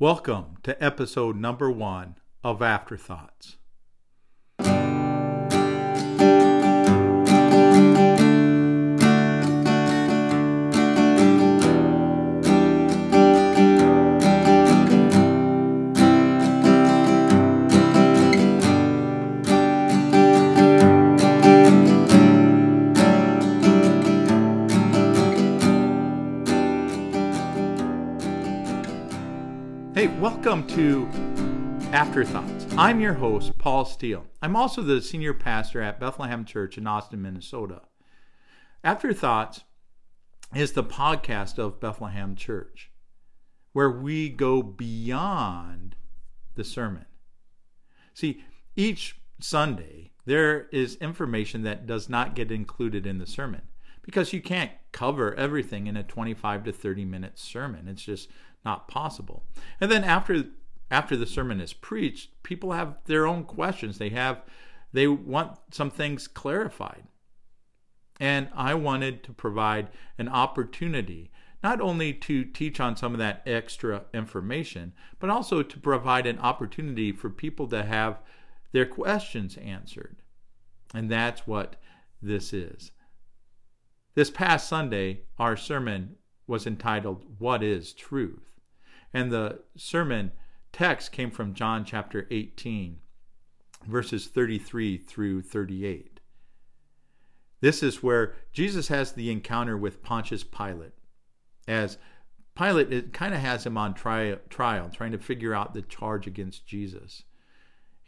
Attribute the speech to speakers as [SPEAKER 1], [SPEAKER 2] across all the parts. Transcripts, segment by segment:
[SPEAKER 1] Welcome to episode number one of Afterthoughts. To Afterthoughts. I'm your host, Paul Steele. I'm also the senior pastor at Bethlehem Church in Austin, Minnesota. Afterthoughts is the podcast of Bethlehem Church, where we go beyond the sermon. See, each Sunday, there is information that does not get included in the sermon because you can't cover everything in a 25 to 30 minute sermon. It's just not possible. And then after after the sermon is preached, people have their own questions. They have they want some things clarified. And I wanted to provide an opportunity not only to teach on some of that extra information, but also to provide an opportunity for people to have their questions answered. And that's what this is. This past Sunday, our sermon was entitled, What is Truth? And the sermon text came from John chapter 18, verses 33 through 38. This is where Jesus has the encounter with Pontius Pilate. As Pilate it kind of has him on trial, trial, trying to figure out the charge against Jesus.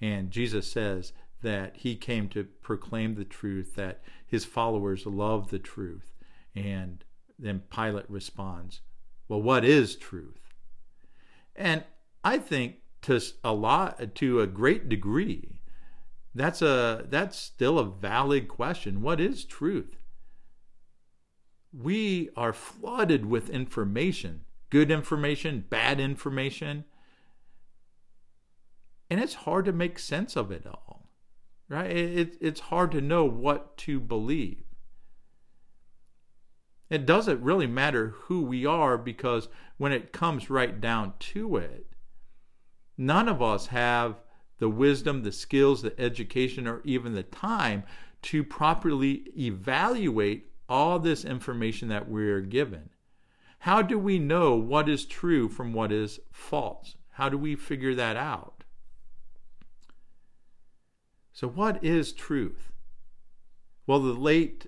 [SPEAKER 1] And Jesus says that he came to proclaim the truth, that his followers love the truth. And then Pilate responds, Well, what is truth? And I think to a lot to a great degree that's a that's still a valid question. What is truth? We are flooded with information, good information, bad information. And it's hard to make sense of it all. Right? It, it's hard to know what to believe. It doesn't really matter who we are because when it comes right down to it, none of us have the wisdom, the skills, the education, or even the time to properly evaluate all this information that we're given. How do we know what is true from what is false? How do we figure that out? So, what is truth? Well, the late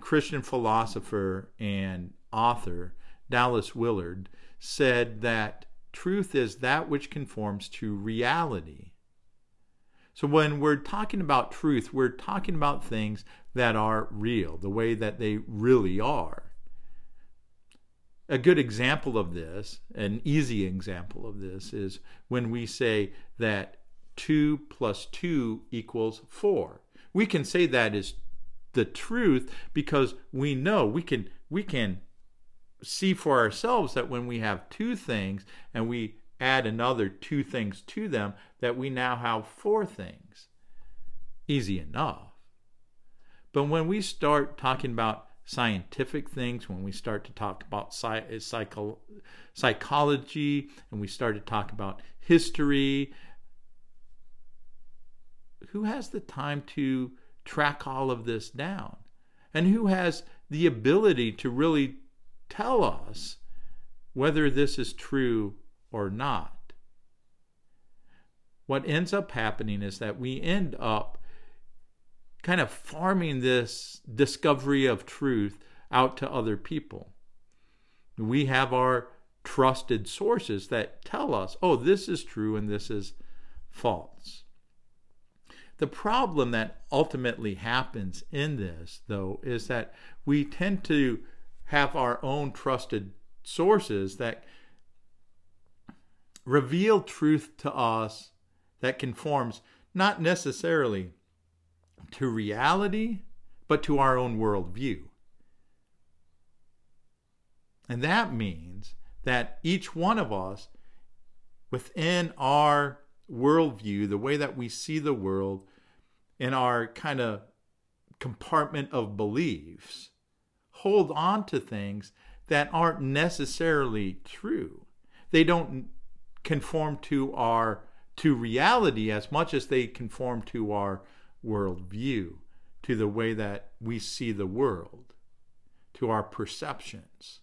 [SPEAKER 1] Christian philosopher and author Dallas Willard said that truth is that which conforms to reality. So when we're talking about truth, we're talking about things that are real, the way that they really are. A good example of this, an easy example of this, is when we say that 2 plus 2 equals 4. We can say that is the truth because we know we can we can see for ourselves that when we have two things and we add another two things to them that we now have four things easy enough but when we start talking about scientific things when we start to talk about eh, psycho- psychology and we start to talk about history who has the time to track all of this down? And who has the ability to really tell us whether this is true or not? What ends up happening is that we end up kind of farming this discovery of truth out to other people. We have our trusted sources that tell us, oh, this is true and this is false. The problem that ultimately happens in this, though, is that we tend to have our own trusted sources that reveal truth to us that conforms not necessarily to reality, but to our own worldview. And that means that each one of us, within our worldview, the way that we see the world, in our kind of compartment of beliefs, hold on to things that aren't necessarily true. They don't conform to our to reality as much as they conform to our worldview, to the way that we see the world, to our perceptions.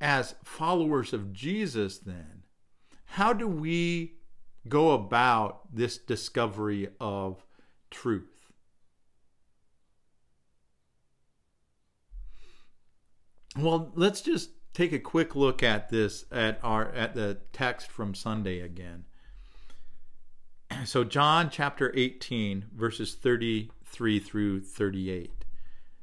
[SPEAKER 1] As followers of Jesus, then, how do we go about this discovery of truth? Well, let's just take a quick look at this at our at the text from Sunday again. So John chapter 18 verses 33 through 38.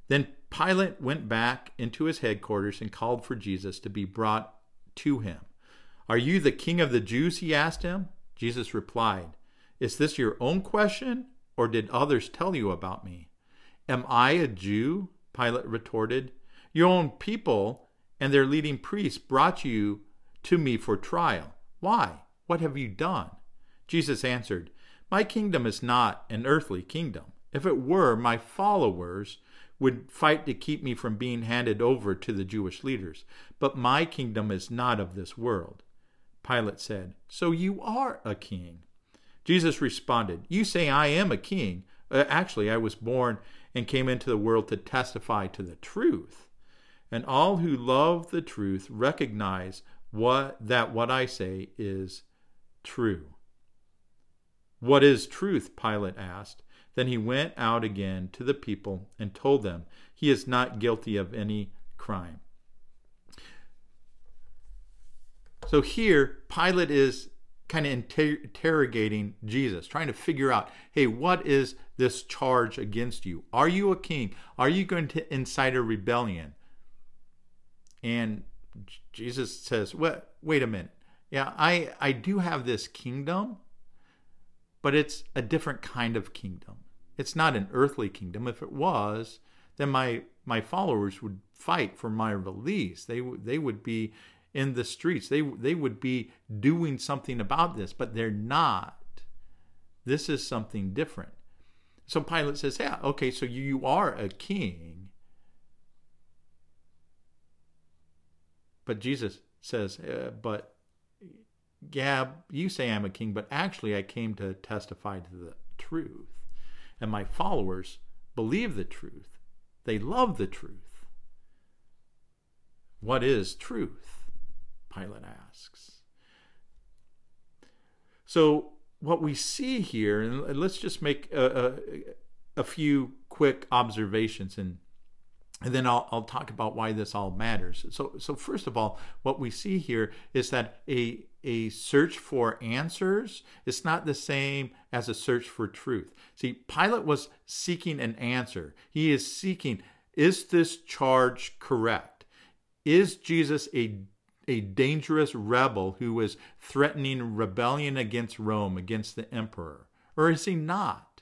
[SPEAKER 1] Then Pilate went back into his headquarters and called for Jesus to be brought to him. Are you the king of the Jews? he asked him. Jesus replied, Is this your own question, or did others tell you about me? Am I a Jew? Pilate retorted. Your own people and their leading priests brought you to me for trial. Why? What have you done? Jesus answered, My kingdom is not an earthly kingdom. If it were, my followers would fight to keep me from being handed over to the Jewish leaders. But my kingdom is not of this world. Pilate said, So you are a king. Jesus responded, You say I am a king. Uh, actually, I was born and came into the world to testify to the truth and all who love the truth recognize what that what I say is true. What is truth? Pilate asked. Then he went out again to the people and told them he is not guilty of any crime. So here, Pilate is kind of inter- interrogating Jesus, trying to figure out hey, what is this charge against you? Are you a king? Are you going to incite a rebellion? And Jesus says, "What? Wait a minute. Yeah, I I do have this kingdom, but it's a different kind of kingdom. It's not an earthly kingdom. If it was, then my my followers would fight for my release. They they would be in the streets. They they would be doing something about this, but they're not. This is something different. So Pilate says, "Yeah, okay, so you are a king." But Jesus says, uh, but yeah, you say I'm a king, but actually I came to testify to the truth. And my followers believe the truth. They love the truth. What is truth? Pilate asks. So, what we see here, and let's just make a, a, a few quick observations and and then I'll, I'll talk about why this all matters. So, so first of all, what we see here is that a a search for answers is not the same as a search for truth. See, Pilate was seeking an answer. He is seeking, is this charge correct? Is Jesus a a dangerous rebel who is threatening rebellion against Rome, against the emperor? Or is he not?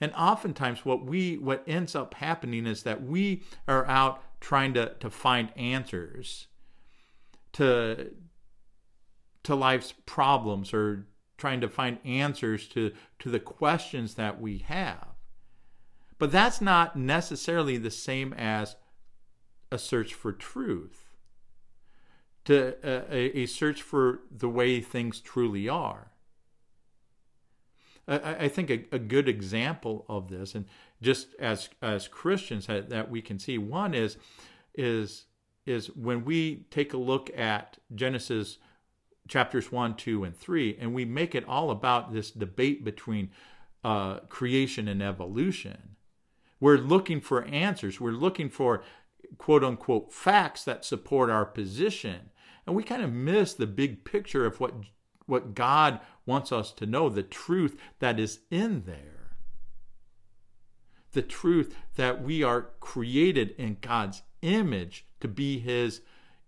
[SPEAKER 1] And oftentimes what we what ends up happening is that we are out trying to, to find answers to to life's problems or trying to find answers to, to the questions that we have. But that's not necessarily the same as a search for truth, to uh, a, a search for the way things truly are. I, I think a, a, good example of this, and just as as Christians that we can see, one is is is when we take a look at Genesis chapters one, two, and three, and we make it all about this debate between uh, creation and evolution. We're looking for answers. We're looking for quote unquote facts that support our position. And we kind of miss the big picture of what what God wants us to know, the truth that is in there. The truth that we are created in God's image to be His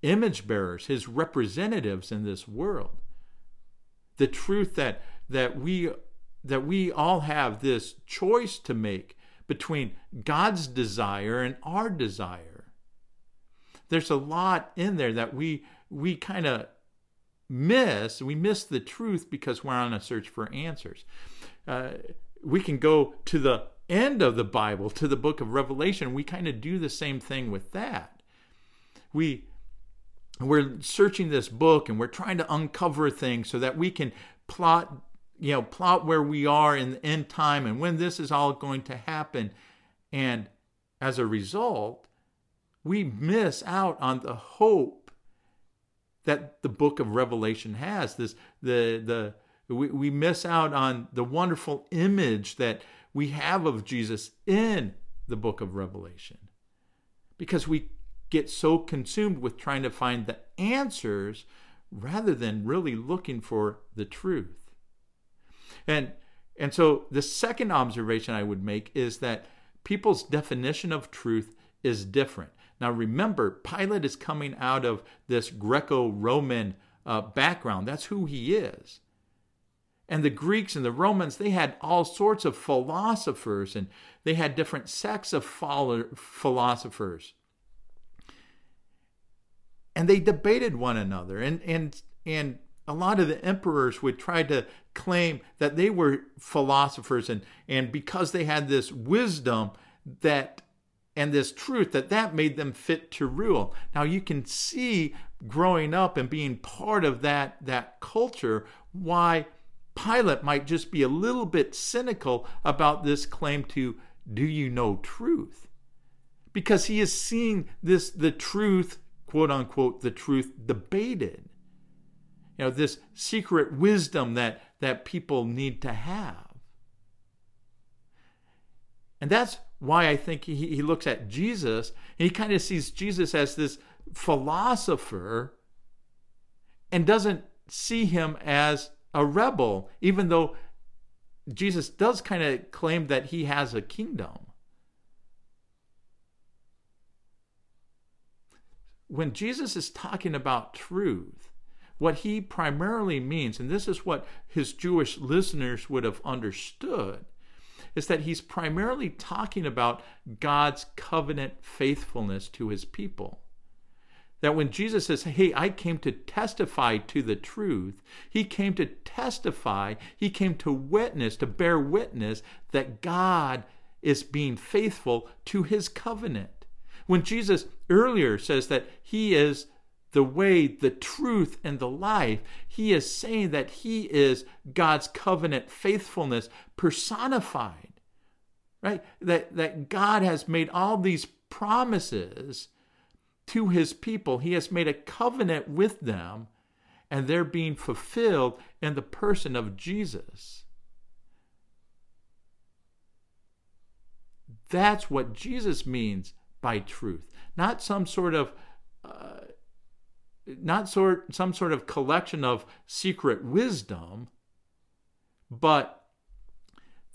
[SPEAKER 1] image bearers, His representatives in this world. The truth that, that, we, that we all have this choice to make between God's desire and our desire. There's a lot in there that we, we kind of miss, we miss the truth because we're on a search for answers. Uh, we can go to the end of the Bible to the book of Revelation. We kind of do the same thing with that. We we're searching this book and we're trying to uncover things so that we can plot you know plot where we are in the end time and when this is all going to happen and as a result we miss out on the hope that the book of revelation has this the the we, we miss out on the wonderful image that we have of jesus in the book of revelation because we get so consumed with trying to find the answers rather than really looking for the truth. And and so the second observation I would make is that people's definition of truth is different. Now remember, Pilate is coming out of this Greco-Roman uh, background. That's who he is. And the Greeks and the Romans, they had all sorts of philosophers and they had different sects of philosophers and they debated one another and and and a lot of the emperors would try to claim that they were philosophers and and because they had this wisdom that and this truth that that made them fit to rule now you can see growing up and being part of that that culture why pilate might just be a little bit cynical about this claim to do you know truth because he is seeing this the truth quote unquote the truth debated. You know, this secret wisdom that, that people need to have. And that's why I think he, he looks at Jesus and he kind of sees Jesus as this philosopher and doesn't see him as a rebel, even though Jesus does kind of claim that he has a kingdom. when Jesus is talking about truth, what he primarily means, and this is what his Jewish listeners would have understood, is that he's primarily talking about God's covenant faithfulness to his people. That when Jesus says, Hey, I came to testify to the truth, he came to testify, he came to witness, to bear witness that God is being faithful to his covenant. When Jesus earlier says that he is the way, the truth, and the life, he is saying that he is God's covenant faithfulness personified. Right? That, that God has made all these promises to his people. He has made a covenant with them, and they're being fulfilled in the person of Jesus. That's what Jesus means by truth, not some sort of uh, not sort some sort of collection of secret wisdom, but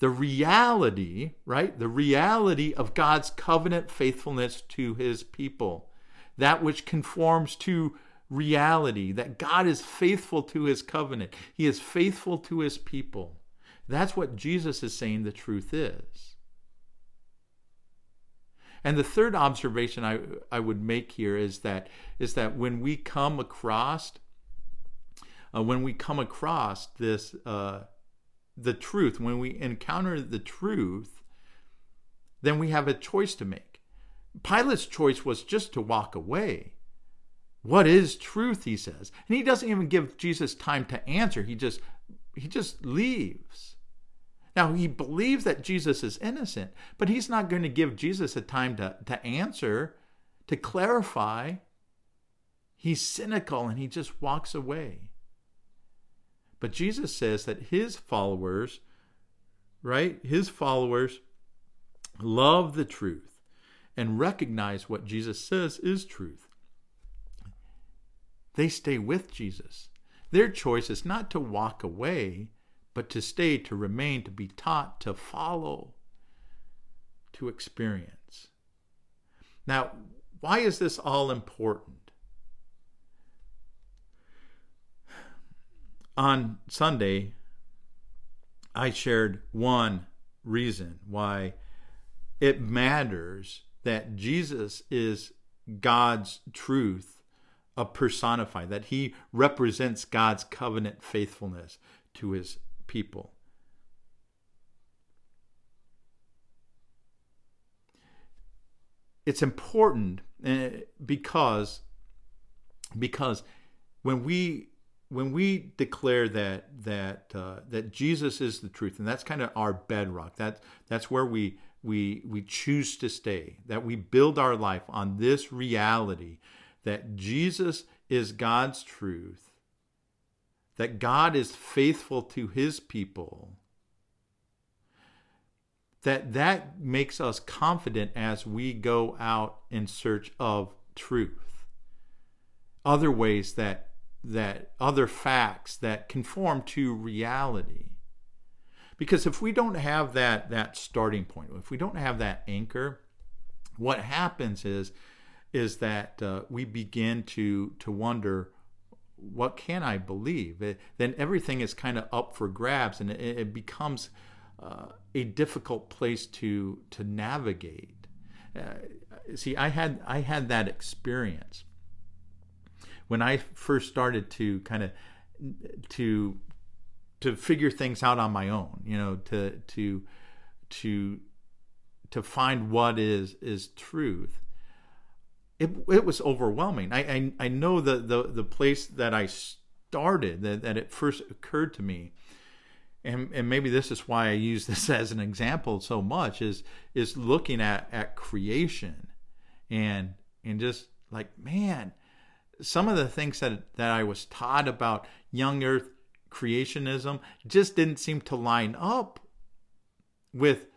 [SPEAKER 1] the reality, right? The reality of God's covenant faithfulness to his people. That which conforms to reality, that God is faithful to his covenant. He is faithful to his people. That's what Jesus is saying the truth is. And the third observation I, I would make here is that is that when we come across uh, when we come across this uh, the truth, when we encounter the truth, then we have a choice to make. Pilate's choice was just to walk away. What is truth? He says, and he doesn't even give Jesus time to answer. He just he just leaves. Now, he believes that Jesus is innocent, but he's not going to give Jesus a time to, to answer, to clarify. He's cynical and he just walks away. But Jesus says that his followers, right, his followers love the truth and recognize what Jesus says is truth. They stay with Jesus. Their choice is not to walk away, but to stay, to remain, to be taught, to follow, to experience. Now, why is this all important? On Sunday, I shared one reason why it matters that Jesus is God's truth a personified, that he represents God's covenant faithfulness to his people. it's important uh, because because when we when we declare that that uh, that Jesus is the truth, and that's kind of our bedrock. That that's where we we we choose to stay. That we build our life on this reality that Jesus is God's truth. That God is faithful to His people. That that makes us confident as we go out in search of truth. Other ways that that other facts that conform to reality. Because if we don't have that that starting point, if we don't have that anchor, what happens is is that uh, we begin to to wonder what can I believe? It, then everything is kind of up for grabs, and it, it becomes uh, a difficult place to to navigate. Uh, see, I had I had that experience when I first started to kind of to to figure things out on my own, you know, to to to to find what is is truth. It it was overwhelming. I I, I know the, the the place that I started that, that it first occurred to me and and maybe this is why I use this as an example so much is is looking at at creation and and just like man some of the things that, that I was taught about young earth creationism just didn't seem to line up with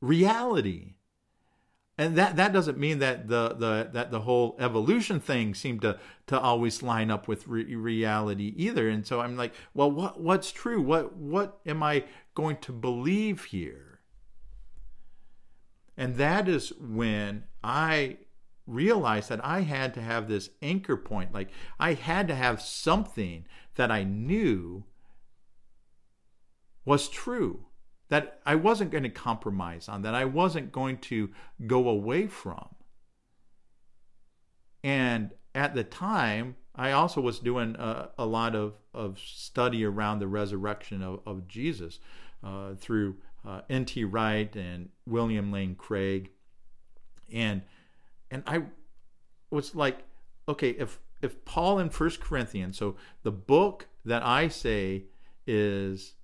[SPEAKER 1] reality. And that, that doesn't mean that the, the that the whole evolution thing seemed to to always line up with re- reality either. And so I'm like, well, what what's true? What what am I going to believe here? And that is when I realized that I had to have this anchor point. Like I had to have something that I knew was true, that I wasn't going to compromise on, that I wasn't going to go away from. And at the time, I also was doing a, a lot of, of study around the resurrection of, of Jesus uh, through uh, N.T. Wright and William Lane Craig. And and I was like, okay, if if Paul in First Corinthians, so the book that I say is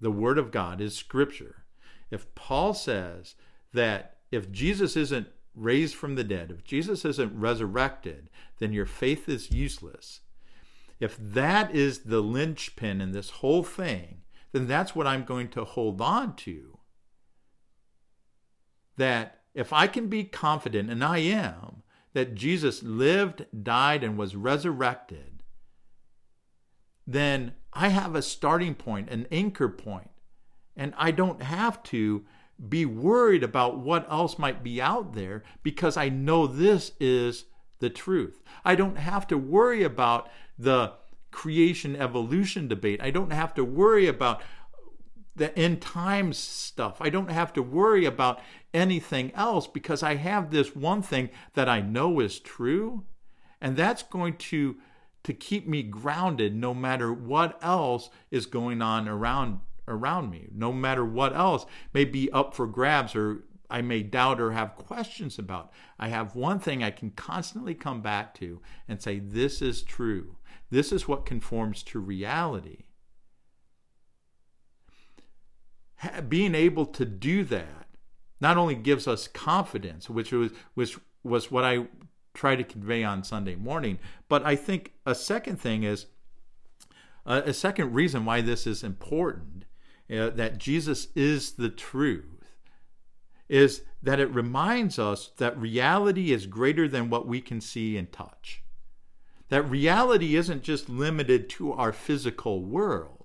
[SPEAKER 1] the Word of God, is Scripture. If Paul says that if Jesus isn't raised from the dead, if Jesus isn't resurrected, then your faith is useless. If that is the linchpin in this whole thing, then that's what I'm going to hold on to. That if I can be confident, and I am, that Jesus lived, died, and was resurrected, then I have a starting point, an anchor point, and I don't have to be worried about what else might be out there because I know this is the truth. I don't have to worry about the creation evolution debate. I don't have to worry about the end times stuff. I don't have to worry about anything else because I have this one thing that I know is true, and that's going to to keep me grounded no matter what else is going on around around me. No matter what else may be up for grabs or I may doubt or have questions about. I have one thing I can constantly come back to and say this is true. This is what conforms to reality being able to do that not only gives us confidence, which was which was what I try to convey on Sunday morning, but I think a second thing is uh, a second reason why this is important uh, that Jesus is the truth is that it reminds us that reality is greater than what we can see and touch. That reality isn't just limited to our physical world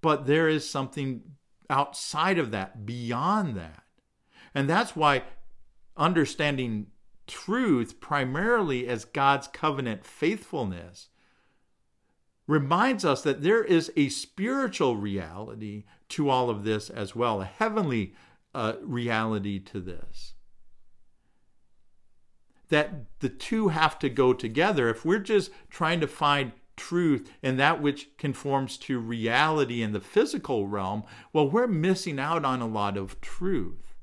[SPEAKER 1] but there is something outside of that, beyond that. And that's why understanding truth primarily as God's covenant faithfulness reminds us that there is a spiritual reality to all of this as well, a heavenly uh, reality to this. That the two have to go together. If we're just trying to find truth and that which conforms to reality in the physical realm, well, we're missing out on a lot of truth.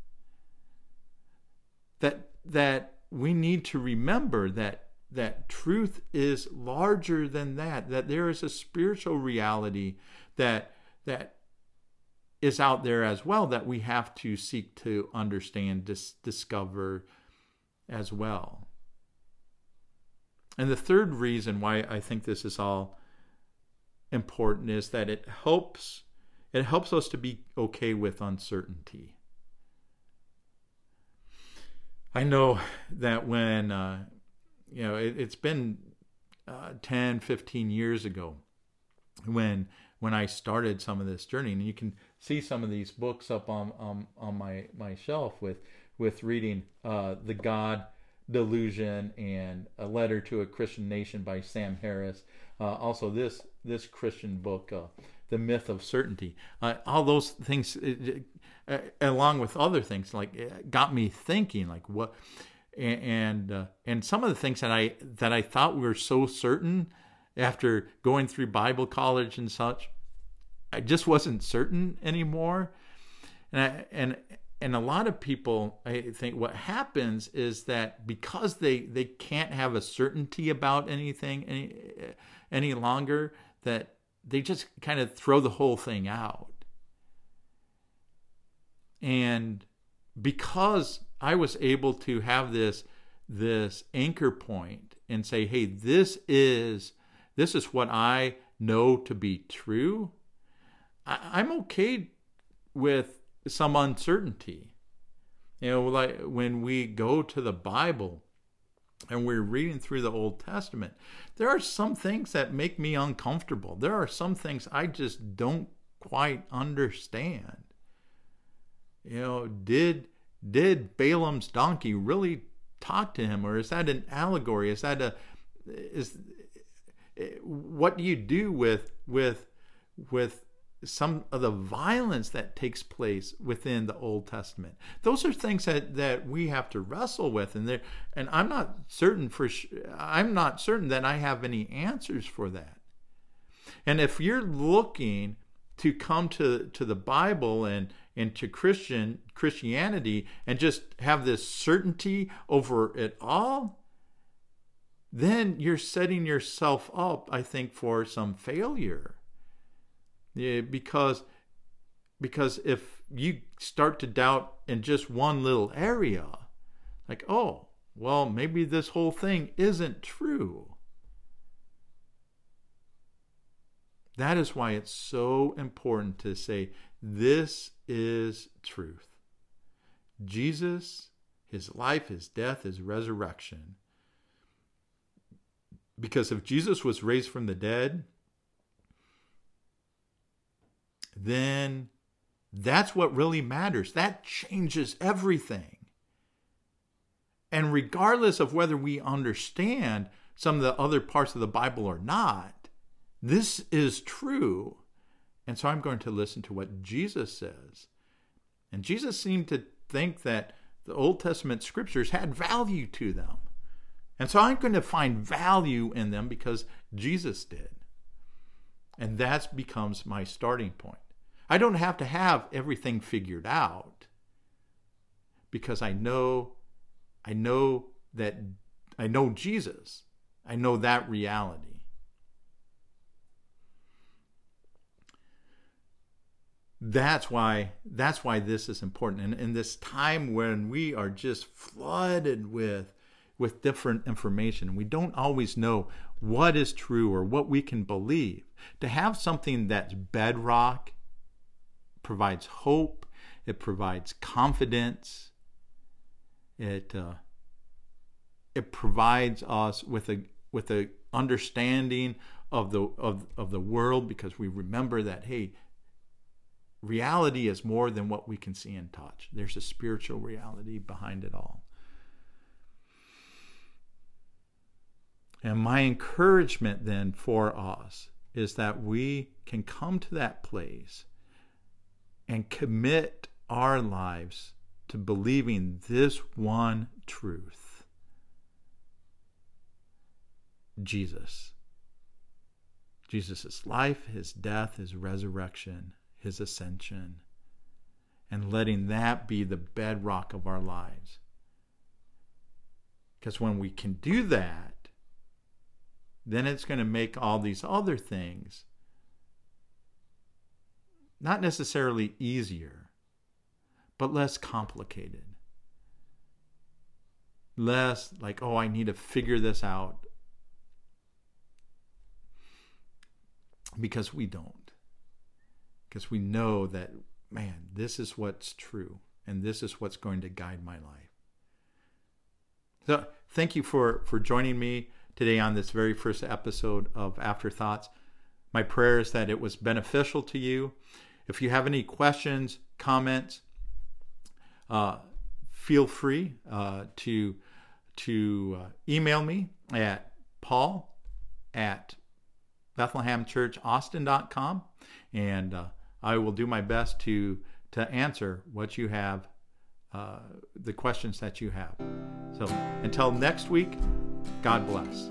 [SPEAKER 1] that that we need to remember that that truth is larger than that that there is a spiritual reality that that is out there as well that we have to seek to understand dis- discover as well and the third reason why i think this is all important is that it helps it helps us to be okay with uncertainty. I know that when uh, you know, it, has been uh, 10, 15 years ago when when I started some of this journey, and you can see some of these books up on on, my my shelf with with reading uh, the God Delusion and a letter to a Christian nation by Sam Harris. Uh, also, this this Christian book, uh, the myth of certainty. Uh, all those things, uh, along with other things, like got me thinking, like what and and, uh, and some of the things that I that I thought were so certain after going through Bible college and such, I just wasn't certain anymore. And I, and and a lot of people, I think, what happens is that because they they can't have a certainty about anything any any longer, that they just kind of throw the whole thing out. And because I was able to have this this anchor point and say, "Hey, this is this is what I know to be true." I, am okay with some uncertainty. You know, like when we go to the Bible and we're reading through the Old Testament, there are some things that make me uncomfortable. There are some things I just don't quite understand. You know, did did Balaam's donkey really talk to him, or is that an allegory? Is that a is what do you do with with with some of the violence that takes place within the Old Testament. Those are things that, that we have to wrestle with, and there. And I'm not certain for. I'm not certain that I have any answers for that. And if you're looking to come to to the Bible and and to Christian Christianity and just have this certainty over it all, then you're setting yourself up, I think, for some failure. Yeah, because because if you start to doubt in just one little area, like, oh, well, maybe this whole thing isn't true. That is why it's so important to say, this is truth. Jesus, his life, his death, his resurrection. Because if Jesus was raised from the dead, then that's what really matters. That changes everything. And regardless of whether we understand some of the other parts of the Bible or not, this is true. And so I'm going to listen to what Jesus says. And Jesus seemed to think that the Old Testament scriptures had value to them. And so I'm going to find value in them because Jesus did. And that becomes my starting point. I don't have to have everything figured out because I know I know that I know Jesus. I know that reality. that's why that's why this is important and in this time when we are just flooded with with different information we don't always know what is true or what we can believe to have something that's bedrock provides hope it provides confidence it uh, it provides us with a with a understanding of the of, of the world because we remember that hey reality is more than what we can see and touch. There's a spiritual reality behind it all. And my encouragement then for us is that we can come to that place and commit our lives to believing this one truth Jesus. Jesus' life, his death, his resurrection, his ascension, and letting that be the bedrock of our lives. Because when we can do that, then it's going to make all these other things not necessarily easier, but less complicated. Less like, oh, I need to figure this out. Because we don't. Because we know that, man, this is what's true and this is what's going to guide my life. So, thank you for, for joining me today on this very first episode of Afterthoughts. My prayer is that it was beneficial to you. If you have any questions, comments, uh, feel free uh, to to uh, email me at paul at bethlehemchurchaustin.com and uh, I will do my best to to answer what you have, uh, the questions that you have. So until next week, God bless.